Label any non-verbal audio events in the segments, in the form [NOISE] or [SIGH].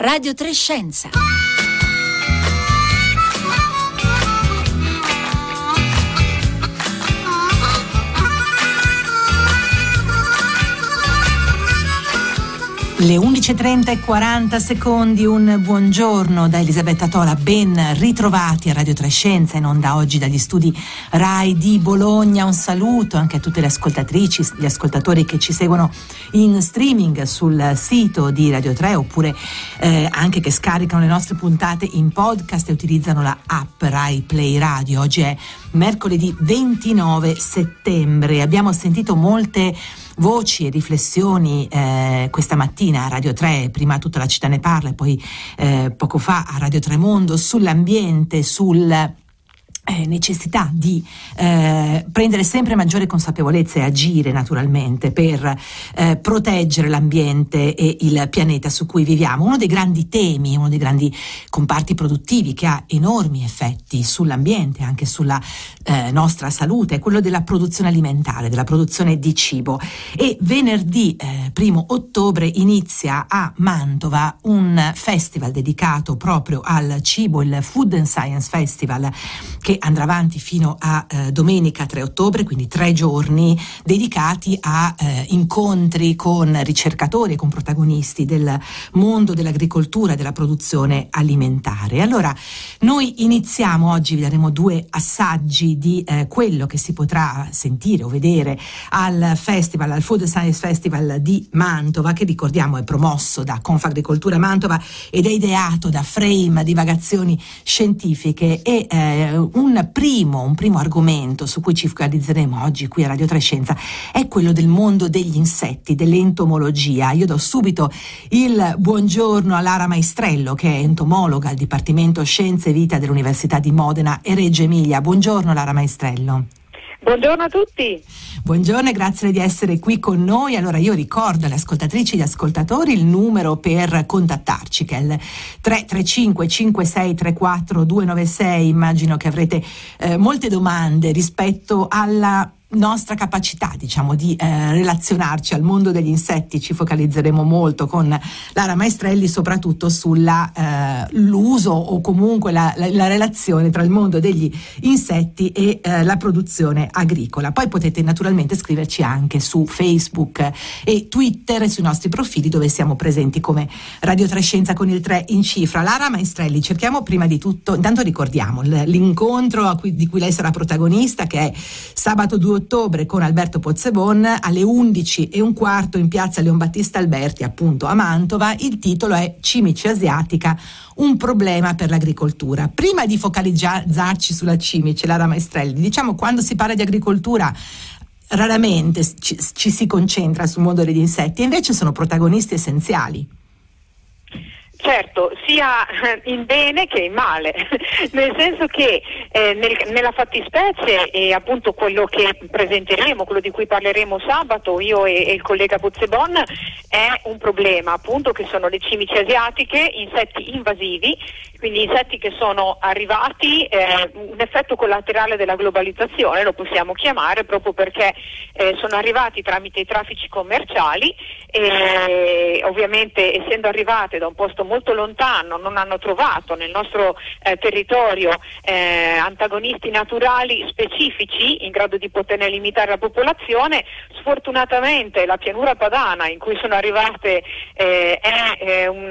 Radio Trescenza. Le 11.30 e 40 secondi, un buongiorno da Elisabetta Tola, ben ritrovati a Radio Trescenza in onda oggi dagli studi RAI di Bologna, un saluto anche a tutte le ascoltatrici, gli ascoltatori che ci seguono in streaming sul sito di Radio 3 oppure eh, anche che scaricano le nostre puntate in podcast e utilizzano la app RAI Play Radio. Oggi è mercoledì 29 settembre, abbiamo sentito molte voci e riflessioni eh, questa mattina a Radio 3, prima tutta la città ne parla e poi eh, poco fa a Radio Tremondo sull'ambiente, sul eh, necessità di eh, prendere sempre maggiore consapevolezza e agire naturalmente per eh, proteggere l'ambiente e il pianeta su cui viviamo. Uno dei grandi temi, uno dei grandi comparti produttivi che ha enormi effetti sull'ambiente, anche sulla eh, nostra salute, è quello della produzione alimentare, della produzione di cibo. E venerdì eh, primo ottobre inizia a Mantova un festival dedicato proprio al cibo, il Food and Science Festival, che andrà avanti fino a eh, domenica 3 ottobre, quindi tre giorni dedicati a eh, incontri con ricercatori e con protagonisti del mondo dell'agricoltura e della produzione alimentare. Allora, noi iniziamo oggi, vi daremo due assaggi di eh, quello che si potrà sentire o vedere al festival, al Food Science Festival di Mantova, che ricordiamo è promosso da Confagricoltura Mantova ed è ideato da Frame Divagazioni Scientifiche e eh, un un primo, un primo argomento su cui ci focalizzeremo oggi qui a Radio Trescenza è quello del mondo degli insetti, dell'entomologia. Io do subito il buongiorno a Lara Maestrello, che è entomologa al Dipartimento Scienze e Vita dell'Università di Modena e Reggio Emilia. Buongiorno Lara Maestrello. Buongiorno a tutti. Buongiorno e grazie di essere qui con noi. Allora io ricordo alle ascoltatrici e agli ascoltatori il numero per contattarci che è il 335 5634 296. Immagino che avrete eh, molte domande rispetto alla nostra capacità diciamo di eh, relazionarci al mondo degli insetti ci focalizzeremo molto con Lara Maestrelli soprattutto sull'uso eh, o comunque la, la, la, relazione tra il mondo degli insetti e eh, la produzione agricola. Poi potete naturalmente scriverci anche su Facebook e Twitter sui nostri profili dove siamo presenti come Radio Trescenza con il 3 in cifra. Lara Maestrelli cerchiamo prima di tutto intanto ricordiamo l'incontro cui, di cui lei sarà protagonista che è sabato 2 ottobre con Alberto Pozzebon alle 11 e un quarto in piazza Leon Battista Alberti, appunto a Mantova. Il titolo è Cimice asiatica, un problema per l'agricoltura. Prima di focalizzarci sulla cimice, Lara Maestrelli, diciamo quando si parla di agricoltura raramente ci, ci si concentra sul mondo degli insetti, invece sono protagonisti essenziali. Certo, sia [LAUGHS] in bene che in male, [LAUGHS] nel senso che eh, nel, nella fattispecie e appunto quello che presenteremo, quello di cui parleremo sabato, io e, e il collega Pozzebon, è un problema appunto che sono le cimici asiatiche, insetti invasivi, quindi insetti che sono arrivati, eh, un effetto collaterale della globalizzazione lo possiamo chiamare proprio perché eh, sono arrivati tramite i traffici commerciali e ovviamente essendo arrivate da un posto molto lontano non hanno trovato nel nostro eh, territorio eh, antagonisti naturali specifici in grado di poter limitare la popolazione, sfortunatamente la pianura padana in cui sono arrivate eh, è un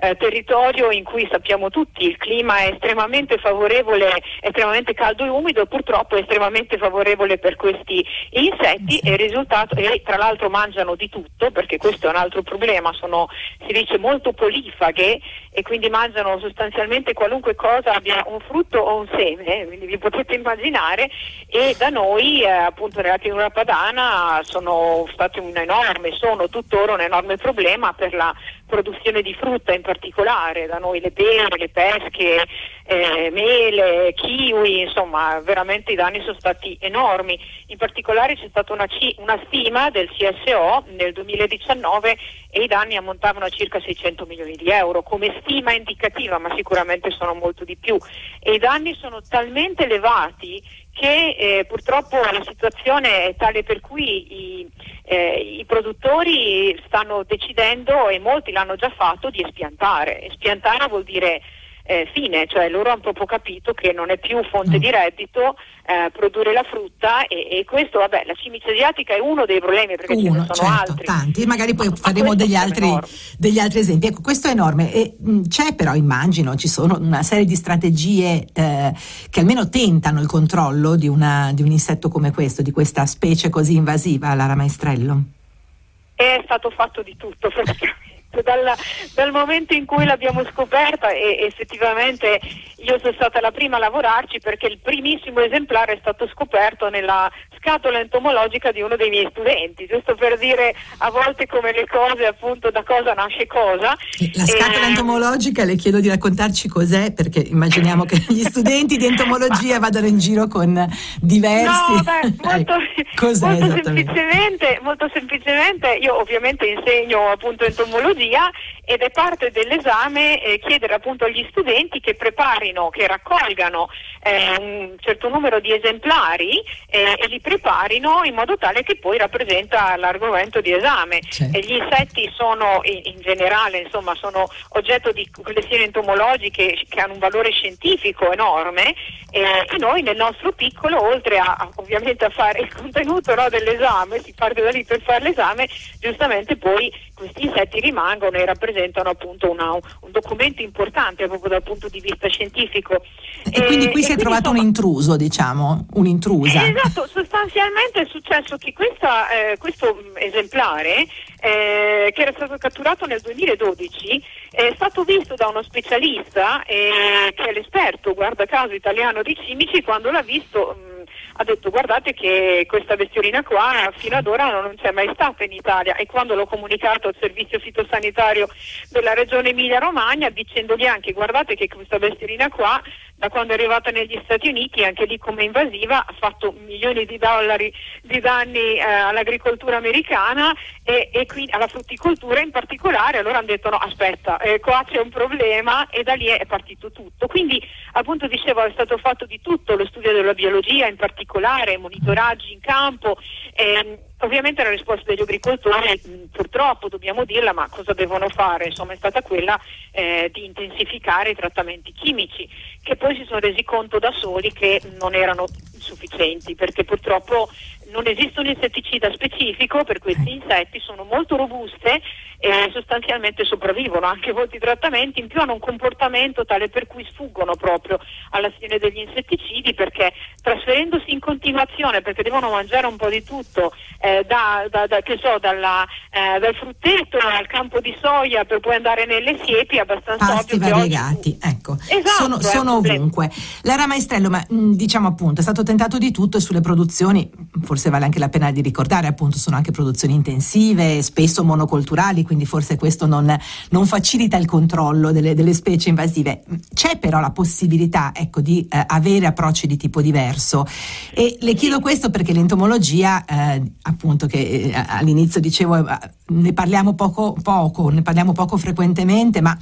eh, territorio in cui sappiamo tutti il clima è estremamente favorevole, estremamente caldo e umido, purtroppo è estremamente favorevole per questi insetti e, e tra l'altro mangiano di tutto perché questo è un altro problema, sono si dice molto polifaghe e quindi mangiano sostanzialmente qualunque cosa abbia un frutto o un seme, quindi vi potete immaginare e da noi eh, appunto nella pianura padana sono stati un enorme, sono tuttora un enorme problema per la produzione di frutta in particolare, da noi le pere, le pesche, eh, mele, kiwi, insomma veramente i danni sono stati enormi, in particolare c'è stata una, C- una stima del CSO nel 2019 e i danni ammontavano a circa 600 milioni di euro. Come stima indicativa, ma sicuramente sono molto di più. E i danni sono talmente elevati che eh, purtroppo la situazione è tale per cui i, eh, i, produttori stanno decidendo, e molti l'hanno già fatto, di espiantare. Espiantare vuol dire eh, fine, cioè loro hanno proprio capito che non è più fonte mm. di reddito eh, produrre la frutta e, e, questo, vabbè, la cimice asiatica è uno dei problemi perché uno, ce ne sono certo, altri. Tanti, magari poi ma, faremo degli altri, degli altri, esempi. Ecco, questo è enorme e mh, mm, c'è però, immagino, ci sono una serie di strategie eh, che almeno tentano il controllo di, una, di un insetto come questo, di questa specie così invasiva, Lara Maestrello. È stato fatto di tutto [LAUGHS] praticamente dal, dal, momento in cui l'abbiamo scoperta e effettivamente io sono stata la prima a lavorarci perché il primissimo esemplare è stato scoperto nella scatola entomologica di uno dei miei studenti, giusto per dire a volte come le cose appunto da cosa nasce cosa. La scatola e... Ehm, entomologica le chiedo di raccontarci cos'è perché immaginiamo che gli [LAUGHS] studenti di entomologia vadano in giro con diversi... No, beh, [LAUGHS] molto, molto semplicemente, molto semplicemente io ovviamente insegno appunto entomologia sia ed è parte dell'esame eh, chiedere appunto agli studenti che preparino, che raccolgano eh, un certo numero di esemplari eh, e li preparino in modo tale che poi rappresenta l'argomento di esame. Certo. gli insetti sono in, in generale insomma, sono oggetto di collezioni entomologiche che hanno un valore scientifico enorme e noi nel nostro piccolo oltre a, ovviamente a fare il contenuto no, dell'esame, si parte da lì per fare l'esame, giustamente poi questi insetti rimangono e rappresentano appunto una, un documento importante proprio dal punto di vista scientifico. E, e quindi qui si è trovato insomma, un intruso, diciamo, un'intrusa. Eh, esatto, sostanzialmente è successo che questa, eh, questo esemplare eh, che era stato catturato nel 2012 è stato visto da uno specialista eh, che è l'esperto, guarda caso, italiano di cimici, quando l'ha visto mh, ha detto guardate che questa bestiolina qua fino ad ora non c'è mai stata in Italia. E quando l'ho comunicato al servizio fitosanitario della regione Emilia Romagna dicendogli anche guardate che questa bestiolina qua da quando è arrivata negli Stati Uniti, anche lì come invasiva, ha fatto milioni di dollari di danni eh, all'agricoltura americana e, e quindi alla frutticoltura in particolare. Allora hanno detto no, aspetta, eh, qua c'è un problema e da lì è partito tutto. Quindi appunto dicevo è stato fatto di tutto, lo studio della biologia in particolare, monitoraggi in campo. Ehm, Ovviamente la risposta degli agricoltori, purtroppo dobbiamo dirla, ma cosa devono fare? Insomma è stata quella eh, di intensificare i trattamenti chimici, che poi si sono resi conto da soli che non erano sufficienti, perché purtroppo non esiste un insetticida specifico per questi insetti, sono molto robuste e sostanzialmente sopravvivono anche molti trattamenti, in più hanno un comportamento tale per cui sfuggono proprio all'azione degli insetticidi perché trasferendosi in continuazione, perché devono mangiare un po' di tutto, eh, da, da, da, so, dalla, eh, dal frutteto al campo di soia per poi andare nelle siepi, è abbastanza Pasti ovvio variegati, oggi... ecco, esatto, sono, sono ovunque. Lara Maestrello, ma mh, diciamo appunto, è stato tentato di tutto sulle produzioni, forse vale anche la pena di ricordare, appunto sono anche produzioni intensive, spesso monocolturali, quindi forse questo non, non facilita il controllo delle, delle, specie invasive. C'è però la possibilità ecco, di eh, avere approcci di tipo diverso e le chiedo questo perché l'entomologia, eh, appunto che eh, all'inizio dicevo, eh, ne parliamo poco, poco, ne parliamo poco frequentemente, ma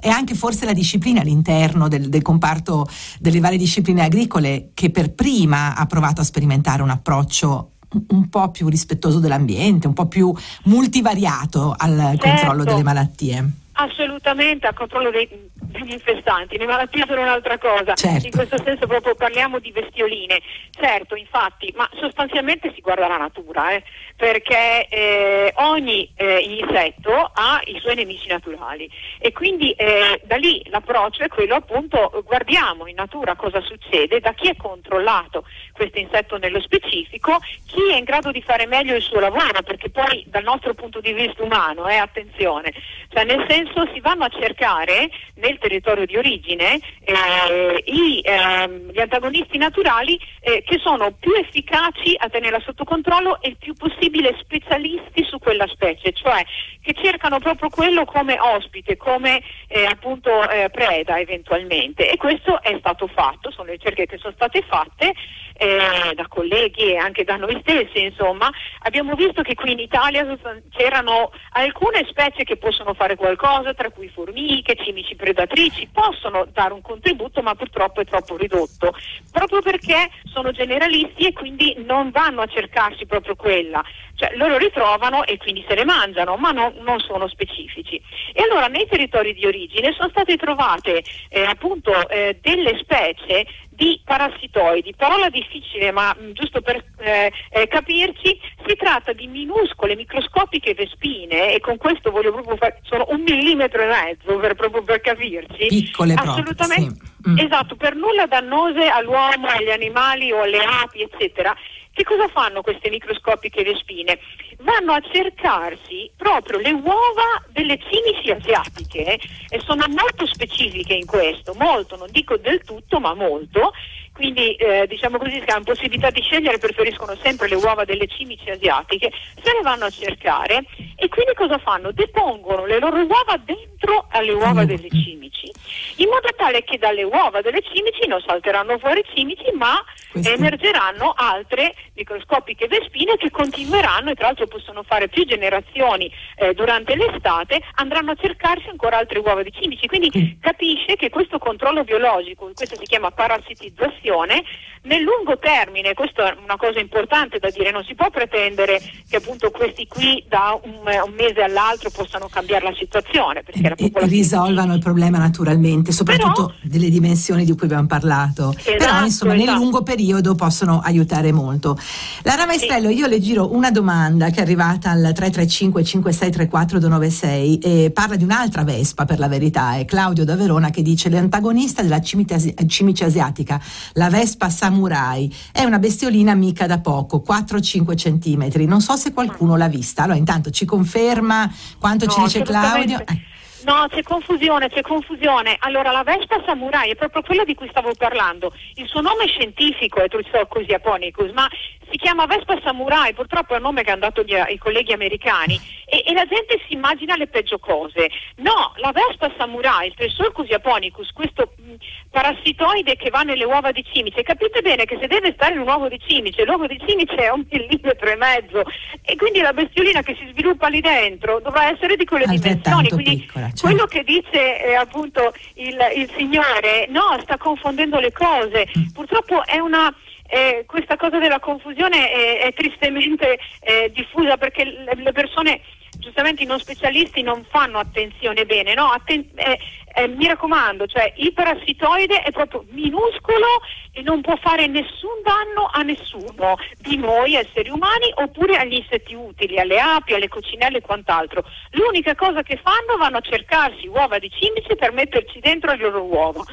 è anche forse la disciplina all'interno del, del, comparto delle varie discipline agricole che per prima ha provato a sperimentare un approccio un po' più rispettoso dell'ambiente, un po' più multivariato al certo. controllo delle malattie. Assolutamente, al controllo dei, degli infestanti, le malattie sono un'altra cosa, certo. in questo senso proprio parliamo di bestioline, certo infatti, ma sostanzialmente si guarda la natura, eh, perché eh, ogni eh, insetto ha i suoi nemici naturali. E quindi eh, da lì l'approccio è quello appunto, guardiamo in natura cosa succede, da chi è controllato questo insetto nello specifico, chi è in grado di fare meglio il suo lavoro, perché poi dal nostro punto di vista umano, eh, attenzione, cioè nel senso si vanno a cercare nel territorio di origine eh, i, ehm, gli antagonisti naturali eh, che sono più efficaci a tenerla sotto controllo e il più possibile specialisti su quella specie, cioè che cercano proprio quello come ospite, come eh, appunto eh, preda eventualmente. E questo è stato fatto, sono le ricerche che sono state fatte eh, da colleghi e anche da noi stessi, insomma, abbiamo visto che qui in Italia c'erano alcune specie che possono fare qualcosa, tra cui formiche, cimici predatrici, possono dare un contributo, ma purtroppo è troppo ridotto, proprio perché sono generalisti e quindi non vanno a cercarsi proprio quella. Cioè, loro ritrovano e quindi se le mangiano, ma no, non sono specifici. E allora nei territori di origine sono state trovate eh, appunto eh, delle specie di parassitoidi. Parola difficile, ma mh, mm, giusto per eh, eh, capirci, si tratta di minuscole, microscopiche vespine e con questo voglio proprio fare, sono un millimetro e mezzo per, proprio per capirci. Piccole Assolutamente, proprio, sì. mm. esatto, per nulla dannose all'uomo, agli animali o alle api, eccetera. Che cosa fanno queste microscopiche vespine? Vanno a cercarsi proprio le uova delle cimici asiatiche e sono molto specifiche in questo, molto, non dico del tutto, ma molto, quindi eh, diciamo così se hanno possibilità di scegliere preferiscono sempre le uova delle cimici asiatiche, se le vanno a cercare e quindi cosa fanno? Depongono le loro uova dentro alle uova mm. delle cimici, in modo tale che dalle uova delle cimici non salteranno fuori cimici, ma Questo... emergeranno altre microscopiche vespine che continueranno e tra l'altro possono fare più generazioni eh, durante l'estate, andranno a cercarsi ancora altre uova di cimici. Quindi mm. capisce che questo controllo biologico, questo si chiama parassitizzazione, gestione nel lungo termine, questa è una cosa importante da dire, non si può pretendere che appunto questi qui da un, un mese all'altro possano cambiare la situazione. Perché e, e risolvano il problema naturalmente, soprattutto Però, delle dimensioni di cui abbiamo parlato. Esatto, Però insomma esatto. nel lungo periodo possono aiutare molto. Lara Maestrello, sì. io le giro una domanda che è arrivata al 335 5634 296 e parla di un'altra Vespa per la verità, è Claudio da Verona che dice l'antagonista della cimice asiatica, la Vespa Samurai. È una bestiolina mica da poco, 4-5 centimetri. Non so se qualcuno l'ha vista. Allora, intanto ci conferma quanto no, ci dice Claudio. Eh. No, c'è confusione, c'è confusione. Allora, la Vespa Samurai è proprio quella di cui stavo parlando. Il suo nome scientifico è Triceratops japonicus, ma si chiama Vespa Samurai, purtroppo è un nome che hanno dato gli, i colleghi americani e, la gente si immagina le peggio cose. No, la Vespa Samurai, il Triceratops japonicus, questo mh, parassitoide che va nelle uova di cimice, capite bene che se deve stare in un uovo di cimice, l'uovo di cimice è un millimetro e mezzo e quindi la bestiolina che si sviluppa lì dentro dovrà essere di quelle dimensioni. Quindi piccola, certo. quello che dice eh, appunto il, il signore, no, sta confondendo le cose. Mm. Purtroppo è una eh, questa cosa della confusione è, è tristemente eh, diffusa perché le persone giustamente i non specialisti non fanno attenzione bene, no? Atten- eh, eh, mi raccomando, cioè il parassitoide è proprio minuscolo e non può fare nessun danno a nessuno di noi esseri umani oppure agli insetti utili, alle api, alle coccinelle e quant'altro. L'unica cosa che fanno vanno a cercarsi uova di cimice per metterci dentro le loro uova.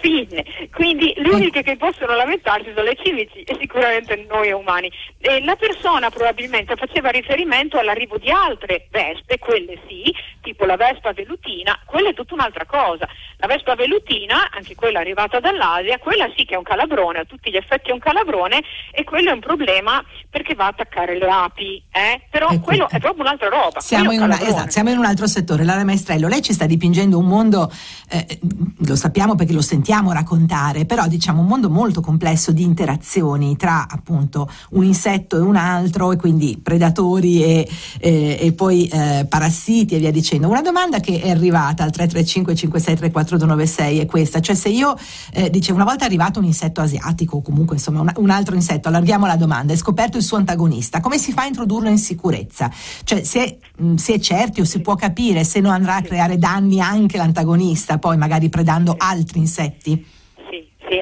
Fine. Quindi le uniche che possono lamentarsi sono le cimici e sicuramente noi umani. E la persona probabilmente faceva riferimento all'arrivo di altre vespe, quelle sì, tipo la vespa velutina, quella è tutta un'altra cosa. La vespa velutina, anche quella arrivata dall'Asia, quella sì che è un calabrone, a tutti gli effetti è un calabrone e quello è un problema perché va a attaccare le api, eh? però ecco, quello è proprio un'altra roba. Siamo in, una, esatto, siamo in, un altro settore. Lara Maestrello, lei ci sta dipingendo un mondo, eh, lo sappiamo perché lo sentiamo raccontare, però diciamo un mondo molto complesso di interazioni tra appunto un insetto e un altro e quindi predatori e, e, e poi eh, parassiti e via dicendo dicendo. Una domanda che è arrivata al 335 5634 296 è questa, cioè se io, eh, dice, una volta è arrivato un insetto asiatico o comunque insomma un, un, altro insetto, allarghiamo la domanda, è scoperto il suo antagonista, come si fa a introdurlo in sicurezza? Cioè se mh, si è certi o si può capire se non andrà a creare danni anche l'antagonista, poi magari predando altri insetti?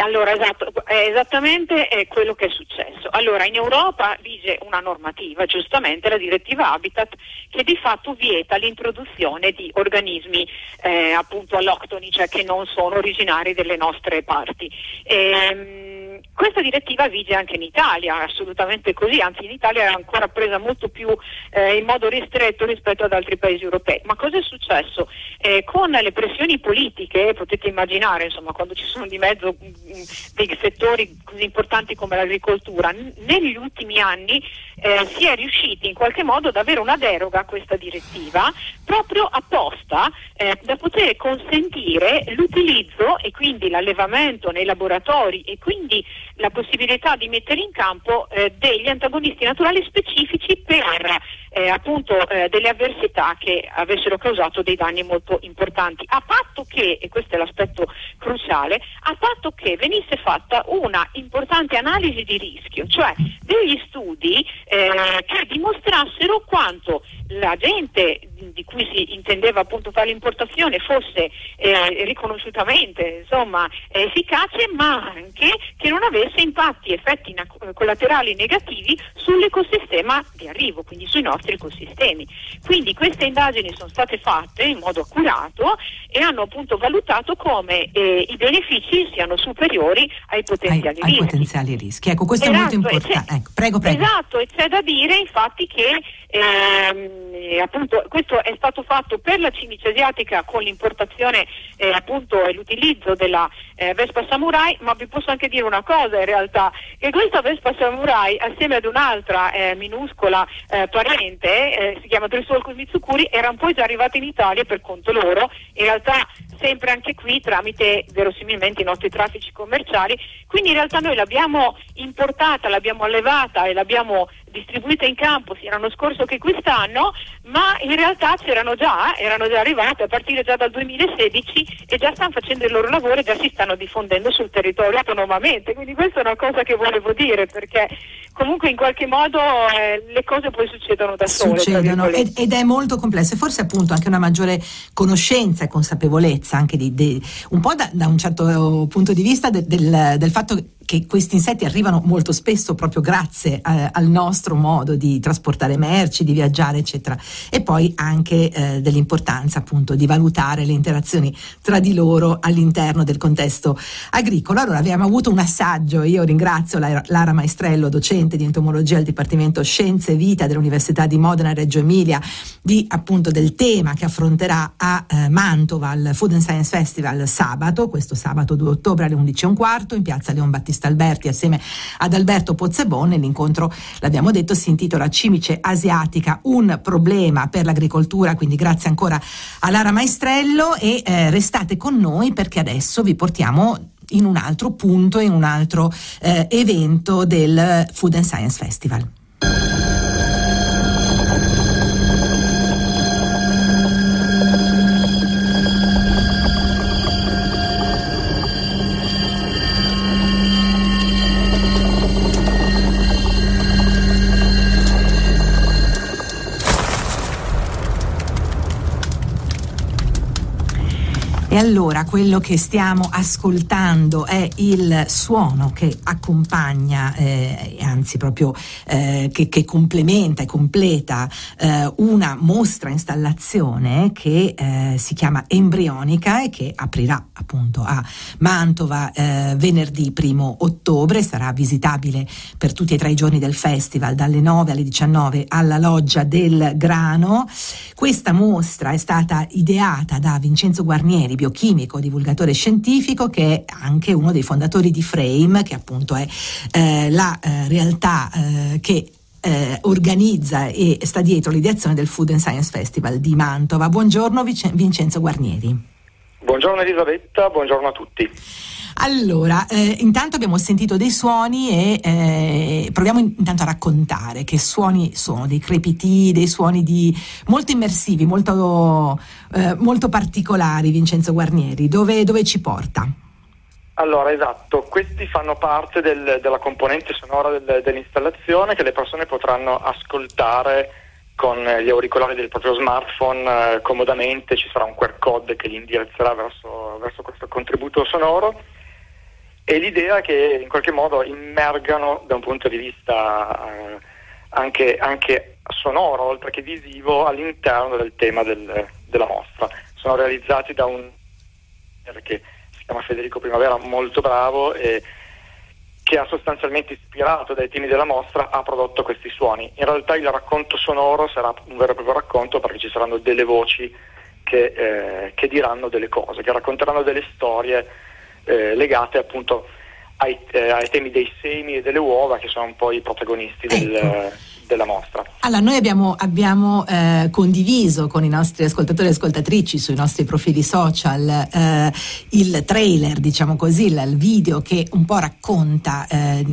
Allora esatto, esattamente è quello che è successo. Allora in Europa vige una normativa, giustamente la direttiva Habitat, che di fatto vieta l'introduzione di organismi eh, appunto alloctoni, cioè che non sono originari delle nostre parti. Ehm, questa direttiva vige anche in Italia, assolutamente così, anzi in Italia è ancora presa molto più eh, in modo ristretto rispetto ad altri paesi europei. Ma cosa è successo? Eh, con le pressioni politiche, potete immaginare, insomma, quando ci sono di mezzo mh, mm, mm, dei settori così importanti come l'agricoltura, n- negli ultimi anni eh, si è riusciti in qualche modo ad avere una deroga a questa direttiva proprio apposta eh, da poter consentire l'utilizzo e quindi l'allevamento nei laboratori e quindi la possibilità di mettere in campo eh, degli antagonisti naturali specifici per eh, appunto eh, delle avversità che avessero causato dei danni molto importanti, a patto che, e questo è l'aspetto cruciale, a patto che venisse fatta una importante analisi di rischio, cioè degli studi eh, che dimostrassero quanto l'agente di cui si intendeva appunto fare l'importazione fosse eh, riconosciutamente insomma, efficace ma anche che non avesse impatti, effetti na- collaterali negativi sull'ecosistema di arrivo, quindi sui nostri ecosistemi. Quindi queste indagini sono state fatte in modo accurato e hanno appunto valutato come eh, i benefici siano superiori ai potenziali ai, rischi. Ai potenziali rischi. Ecco, questo esatto, è molto importante. Ecco, prego, prego. Esatto, e c'è da dire infatti che ehm, appunto questo è stato fatto per la cimice asiatica con l'importazione eh, appunto e l'utilizzo della eh, Vespa Samurai, ma vi posso anche dire una cosa in realtà, che questa Vespa Samurai assieme ad un'altra eh, minuscola eh, parente, eh, si chiama Trisolco Mitsukuri, erano poi già arrivate in Italia per conto loro, in realtà sempre anche qui tramite verosimilmente i nostri traffici commerciali, quindi in realtà noi l'abbiamo importata, l'abbiamo allevata e l'abbiamo distribuite in campo sia l'anno scorso che quest'anno, ma in realtà c'erano già, erano già arrivate a partire già dal 2016 e già stanno facendo il loro lavoro e già si stanno diffondendo sul territorio autonomamente. Quindi questa è una cosa che volevo dire perché comunque in qualche modo eh, le cose poi succedono da sole. Succedono ed, ed, è molto complesso e forse appunto anche una maggiore conoscenza e consapevolezza anche di, di un po' da, da, un certo punto di vista de, del, del fatto che questi insetti arrivano molto spesso proprio grazie eh, al nostro modo di trasportare merci, di viaggiare, eccetera. E poi anche eh, dell'importanza appunto di valutare le interazioni tra di loro all'interno del contesto agricolo. Allora abbiamo avuto un assaggio, io ringrazio Lara Maestrello, docente di entomologia al Dipartimento Scienze e Vita dell'Università di Modena Reggio Emilia, di appunto del tema che affronterà a eh, Mantova al Food and Science Festival sabato, questo sabato 2 ottobre alle 11.15 in piazza Leon Battista Battista Alberti assieme ad Alberto Pozzebon l'incontro, l'abbiamo detto, si intitola Cimice asiatica, un problema per l'agricoltura, quindi grazie ancora a Lara Maestrello e eh, restate con noi perché adesso vi portiamo in un altro punto, in un altro eh, evento del Food and Science Festival. E allora quello che stiamo ascoltando è il suono che accompagna, eh, anzi proprio eh, che, che, complementa e completa eh, una mostra installazione che eh, si chiama Embrionica e che aprirà appunto a Mantova eh, venerdì primo ottobre, sarà visitabile per tutti e tre i giorni del festival dalle 9 alle 19 alla loggia del Grano. Questa mostra è stata ideata da Vincenzo Guarnieri, biochimico, divulgatore scientifico, che è anche uno dei fondatori di Frame, che appunto è eh, la eh, realtà eh, che eh, organizza e sta dietro l'ideazione del Food and Science Festival di Mantova. Buongiorno Vic- Vincenzo Guarnieri. Buongiorno Elisabetta, buongiorno a tutti. Allora, eh, intanto abbiamo sentito dei suoni e eh, proviamo intanto a raccontare che suoni sono, dei crepiti, dei suoni di, molto immersivi, molto, eh, molto particolari, Vincenzo Guarnieri. Dove, dove, ci porta? Allora, esatto, questi fanno parte del, della componente sonora del, dell'installazione che le persone potranno ascoltare con gli auricolari del proprio smartphone eh, comodamente, ci sarà un QR code che li indirizzerà verso, verso questo contributo sonoro e l'idea che in qualche modo immergano da un punto di vista eh, anche, anche, sonoro oltre che visivo all'interno del tema del, della mostra. Sono realizzati da un che si chiama Federico Primavera, molto bravo e che ha sostanzialmente ispirato dai temi della mostra, ha prodotto questi suoni. In realtà il racconto sonoro sarà un vero e proprio racconto perché ci saranno delle voci che, eh, che diranno delle cose, che racconteranno delle storie eh, legate appunto ai, eh, ai, temi dei semi e delle uova che sono un po' i protagonisti del, ecco. della mostra. Allora, noi abbiamo, abbiamo eh, condiviso con i nostri ascoltatori e ascoltatrici sui nostri profili social eh, il trailer, diciamo così, il, video che un po' racconta eh,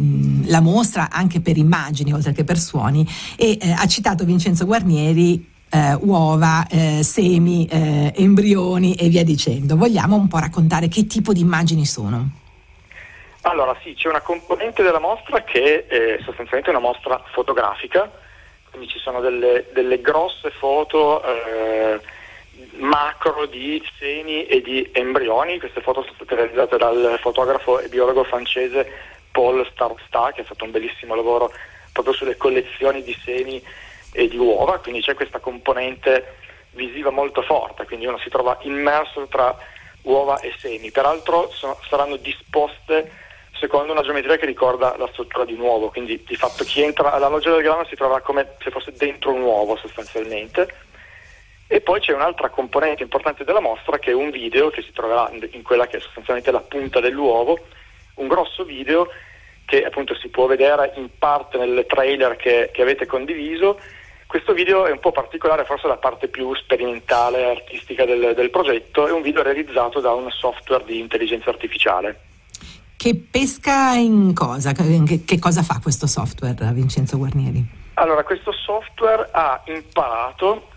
la mostra anche per immagini oltre che per suoni e eh, ha citato Vincenzo Guarnieri eh, uova, eh, semi, eh, embrioni e via dicendo. Vogliamo un po' raccontare che tipo di immagini sono? Allora sì, c'è una componente della mostra che è sostanzialmente una mostra fotografica, quindi ci sono delle, delle grosse foto eh, macro di semi e di embrioni, queste foto sono state realizzate dal fotografo e biologo francese Paul Starsta che ha fatto un bellissimo lavoro proprio sulle collezioni di semi e di uova, quindi c'è questa componente visiva molto forte, quindi uno si trova immerso tra uova e semi, peraltro sono, saranno disposte secondo una geometria che ricorda la struttura di un uovo, quindi di fatto chi entra alla loggia del grano si trova come se fosse dentro un uovo sostanzialmente. E poi c'è un'altra componente importante della mostra che è un video che si troverà in quella che è sostanzialmente la punta dell'uovo, un grosso video che appunto si può vedere in parte nel trailer che, che avete condiviso. Questo video è un po' particolare, forse la parte più sperimentale e artistica del, del progetto, è un video realizzato da un software di intelligenza artificiale. Che pesca in cosa? Che, che cosa fa questo software, Vincenzo Guarnieri? Allora, questo software ha imparato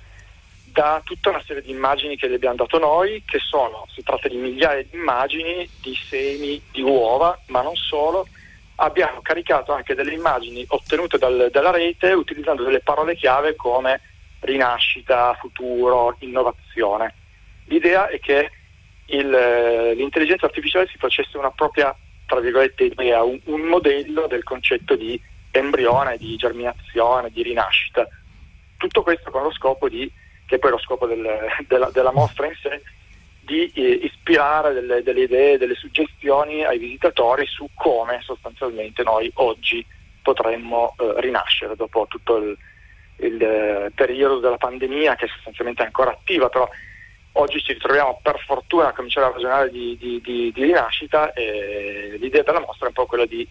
da tutta una serie di immagini che gli abbiamo dato noi, che sono, si tratta di migliaia di immagini di semi di uova, ma non solo. Abbiamo caricato anche delle immagini ottenute dal, dalla rete utilizzando delle parole chiave come rinascita, futuro, innovazione. L'idea è che il, l'intelligenza artificiale si facesse una propria tra virgolette, idea, un, un modello del concetto di embrione, di germinazione, di rinascita. Tutto questo con lo scopo di, che è poi lo scopo del, della, della, mostra in sé, di eh, ispirare delle, delle, idee, delle suggestioni ai visitatori su come sostanzialmente noi oggi potremmo eh, rinascere dopo tutto il, il eh, periodo della pandemia che sostanzialmente è ancora attiva, però Oggi ci ritroviamo per fortuna a cominciare a ragionare di, di, di, di rinascita e l'idea della mostra è un po' quella di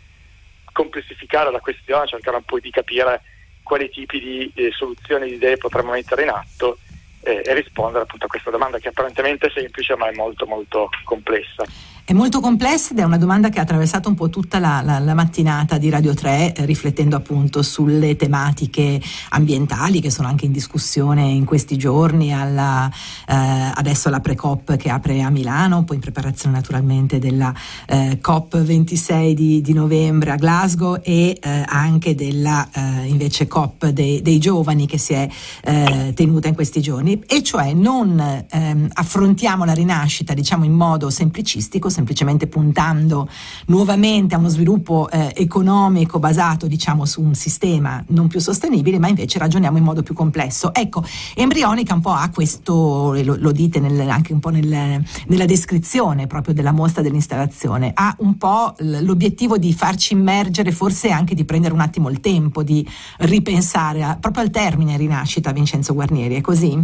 complessificare la questione, cercare un po' di capire quali tipi di eh, soluzioni, di idee potremmo mettere in atto e rispondere appunto a questa domanda che apparentemente è semplice ma è molto molto complessa. È molto complessa ed è una domanda che ha attraversato un po' tutta la, la, la mattinata di Radio 3, eh, riflettendo appunto sulle tematiche ambientali che sono anche in discussione in questi giorni, alla, eh, adesso alla pre-COP che apre a Milano, poi in preparazione naturalmente della eh, COP 26 di, di, novembre a Glasgow e eh, anche della eh, invece COP dei, dei, giovani che si è eh, tenuta in questi giorni, e cioè non ehm, affrontiamo la rinascita diciamo in modo semplicistico, semplicemente puntando nuovamente a uno sviluppo eh, economico basato diciamo su un sistema non più sostenibile, ma invece ragioniamo in modo più complesso. Ecco, Embrionica un po' ha questo, lo, lo dite nel, anche un po' nel, nella descrizione proprio della mostra dell'installazione, ha un po' l'obiettivo di farci immergere, forse anche di prendere un attimo il tempo di ripensare a, proprio al termine rinascita, Vincenzo Guarnieri, è così?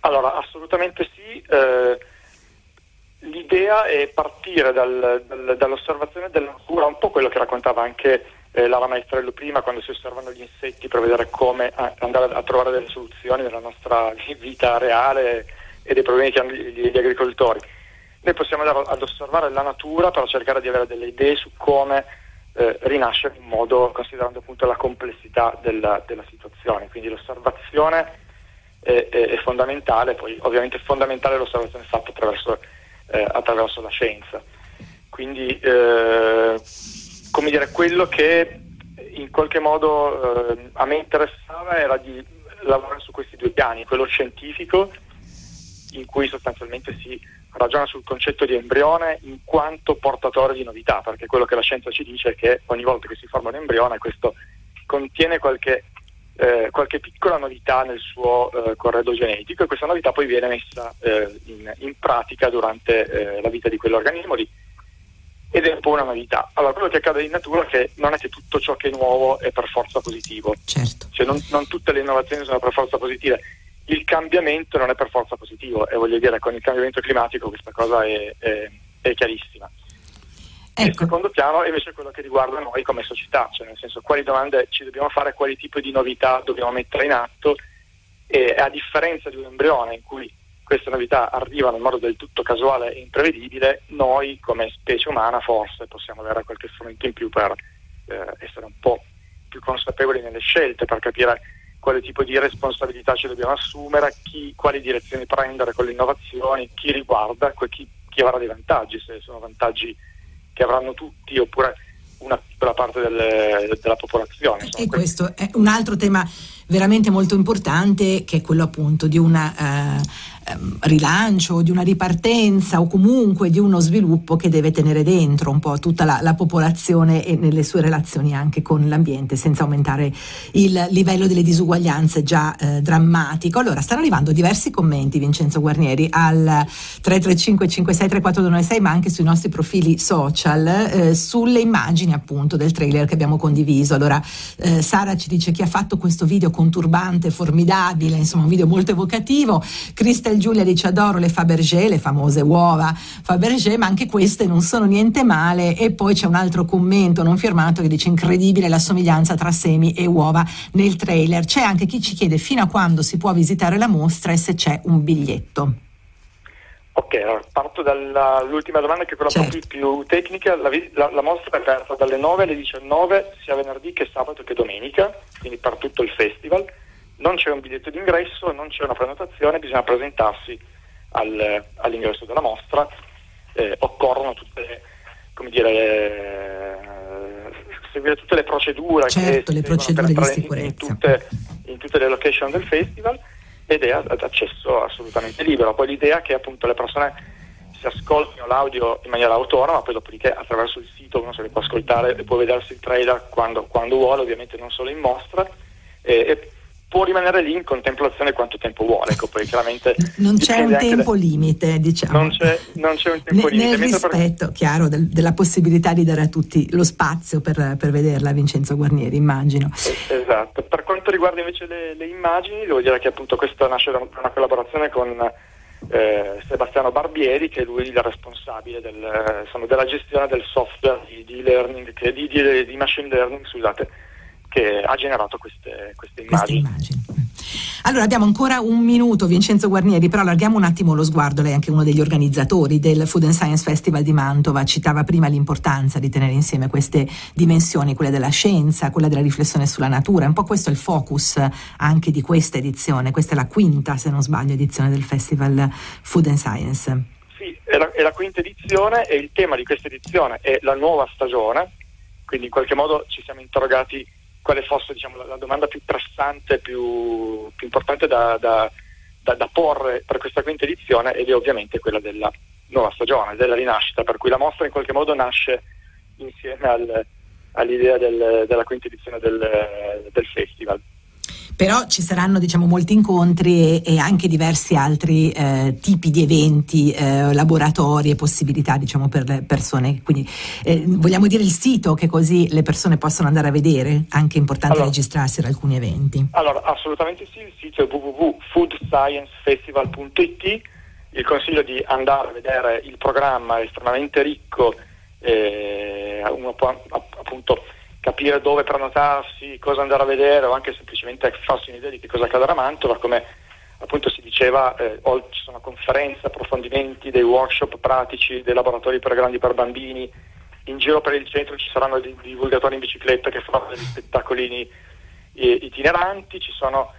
Allora, assolutamente sì. Eh l'idea è partire dal, dal, dall'osservazione della natura, un po' quello che raccontava anche eh, Lara Maestrello prima quando si osservano gli insetti per vedere come a, andare a trovare delle soluzioni nella nostra [LAUGHS] vita reale e dei problemi che hanno gli, gli agricoltori. Noi possiamo andare ad osservare la natura per cercare di avere delle idee su come eh, rinascere in modo, considerando appunto la complessità della, della situazione. Quindi l'osservazione è, è, è, fondamentale, poi ovviamente è fondamentale l'osservazione fatta attraverso eh, attraverso la scienza. Quindi, eh, come dire, quello che in qualche modo eh, a me interessava era di lavorare su questi due piani, quello scientifico, in cui sostanzialmente si ragiona sul concetto di embrione in quanto portatore di novità, perché quello che la scienza ci dice è che ogni volta che si forma un embrione questo contiene qualche eh, qualche piccola novità nel suo eh, corredo genetico e questa novità poi viene messa eh, in, in, pratica durante eh, la vita di quell'organismo lì ed è un po' una novità. Allora, quello che accade in natura è che non è che tutto ciò che è nuovo è per forza positivo, certo. cioè non, non tutte le innovazioni sono per forza positive. Il cambiamento non è per forza positivo e voglio dire con il cambiamento climatico questa cosa è, è, è chiarissima. Ecco. Il secondo piano è invece quello che riguarda noi come società, cioè nel senso quali domande ci dobbiamo fare, quali tipi di novità dobbiamo mettere in atto e a differenza di un embrione in cui queste novità arrivano in modo del tutto casuale e imprevedibile, noi come specie umana forse possiamo avere qualche strumento in più per eh, essere un po' più consapevoli nelle scelte, per capire quale tipo di responsabilità ci dobbiamo assumere, chi, quali direzioni prendere con le innovazioni, chi riguarda, chi, chi avrà dei vantaggi, se sono vantaggi che avranno tutti oppure una piccola parte delle, della popolazione. E questo è un altro tema veramente molto importante che è quello appunto di una... Uh, Ehm, rilancio, di una ripartenza o comunque di uno sviluppo che deve tenere dentro un po' tutta la, la, popolazione e nelle sue relazioni anche con l'ambiente senza aumentare il livello delle disuguaglianze già eh, drammatico. Allora stanno arrivando diversi commenti Vincenzo Guarnieri al 335 563426 ma anche sui nostri profili social eh, sulle immagini appunto del trailer che abbiamo condiviso. Allora eh, Sara ci dice chi ha fatto questo video conturbante, formidabile, insomma un video molto evocativo. Crista Castel Giulia dice adoro le Fabergé, le famose uova Fabergé, ma anche queste non sono niente male. E poi c'è un altro commento non firmato che dice incredibile la somiglianza tra semi e uova nel trailer. C'è anche chi ci chiede fino a quando si può visitare la mostra e se c'è un biglietto. Ok, allora parto dall'ultima domanda che è quella certo. più, tecnica. La, la, la, mostra è aperta dalle 9 alle 19 sia venerdì che sabato che domenica, quindi per tutto il festival non c'è un biglietto d'ingresso, non c'è una prenotazione, bisogna presentarsi al, all'ingresso della mostra, eh, occorrono tutte, come dire, eh, seguire tutte le procedure certo, le procedure di sicurezza. In tutte, in tutte le location del festival ed è ad accesso assolutamente libero. Poi l'idea è che appunto le persone si ascoltino l'audio in maniera autonoma, poi dopodiché attraverso il sito uno se li può ascoltare e può vedersi il trailer quando, quando vuole, ovviamente non solo in mostra. E, e può rimanere lì in contemplazione quanto tempo vuole. Ecco, poi chiaramente non c'è un tempo da... limite, diciamo. Non c'è, non c'è un tempo N- limite. Nel rispetto, per... chiaro, del, della possibilità di dare a tutti lo spazio per, per vederla, Vincenzo Guarnieri, immagino. esatto. Per quanto riguarda invece le, le, immagini, devo dire che appunto questa nasce da una collaborazione con eh, Sebastiano Barbieri, che è lui il responsabile del, insomma, della gestione del software di, di, learning, di, di machine learning, scusate, che ha generato queste, queste immagini. Queste immagini. Allora abbiamo ancora un minuto, Vincenzo Guarnieri, però allarghiamo un attimo lo sguardo, lei è anche uno degli organizzatori del Food and Science Festival di Mantova, citava prima l'importanza di tenere insieme queste dimensioni, quella della scienza, quella della riflessione sulla natura, un po' questo è il focus anche di questa edizione, questa è la quinta, se non sbaglio, edizione del Festival Food and Science. Sì, è la, è la quinta edizione e il tema di questa edizione è la nuova stagione, quindi in qualche modo ci siamo interrogati quale fosse diciamo, la, la, domanda più pressante, più, più importante da, da, da, da, porre per questa quinta edizione ed è ovviamente quella della nuova stagione, della rinascita, per cui la mostra in qualche modo nasce insieme al, all'idea del, della quinta edizione del, del festival però ci saranno diciamo, molti incontri e, e anche diversi altri eh, tipi di eventi, eh, laboratori e possibilità diciamo, per le persone. Quindi eh, vogliamo dire il sito che così le persone possono andare a vedere, anche è importante allora, registrarsi ad alcuni eventi. Allora, assolutamente sì, il sito è www.foodsciencefestival.it, il consiglio di andare a vedere il programma è estremamente ricco, eh, uno può appunto capire dove prenotarsi, cosa andare a vedere o anche semplicemente farsi un'idea di che cosa accadrà a Mantova, come appunto si diceva, eh, ci sono conferenze, approfondimenti, dei workshop pratici, dei laboratori per grandi per bambini, in giro per il centro ci saranno dei divulgatori in bicicletta che faranno degli spettacolini eh, itineranti, ci sono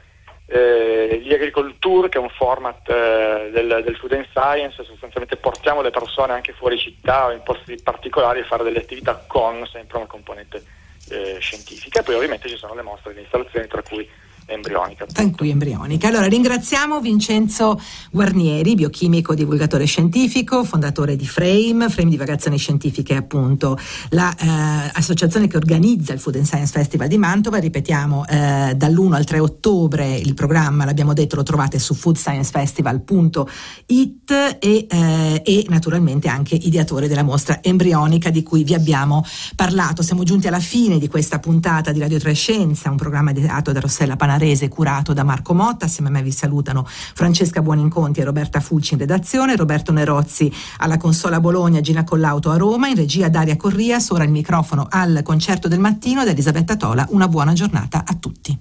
eh, gli agricolture che è un format eh, del, del, food and science, sostanzialmente portiamo le persone anche fuori città o in posti particolari a fare delle attività con sempre una componente eh, scientifica. Poi ovviamente ci sono le mostre di installazione tra cui embrionica. Tanqui embrionica. Allora ringraziamo Vincenzo Guarnieri, biochimico, divulgatore scientifico, fondatore di Frame, Frame Divagazioni Scientifiche appunto, l'associazione la, eh, che organizza il Food and Science Festival di Mantova, ripetiamo eh, dall'1 al 3 ottobre il programma, l'abbiamo detto, lo trovate su foodsciencefestival.it e, eh, e naturalmente anche ideatore della mostra embrionica di cui vi abbiamo parlato. Siamo giunti alla fine di questa puntata di Radio Trescenza, un programma ideato da Rossella Panarelli Barese curato da Marco Motta, assieme a me vi salutano Francesca Buoninconti e Roberta Fulci in redazione, Roberto Nerozzi alla consola Bologna, Gina Collauto a Roma, in regia Daria Corrias, ora il microfono al concerto del mattino da Elisabetta Tola, una buona giornata a tutti.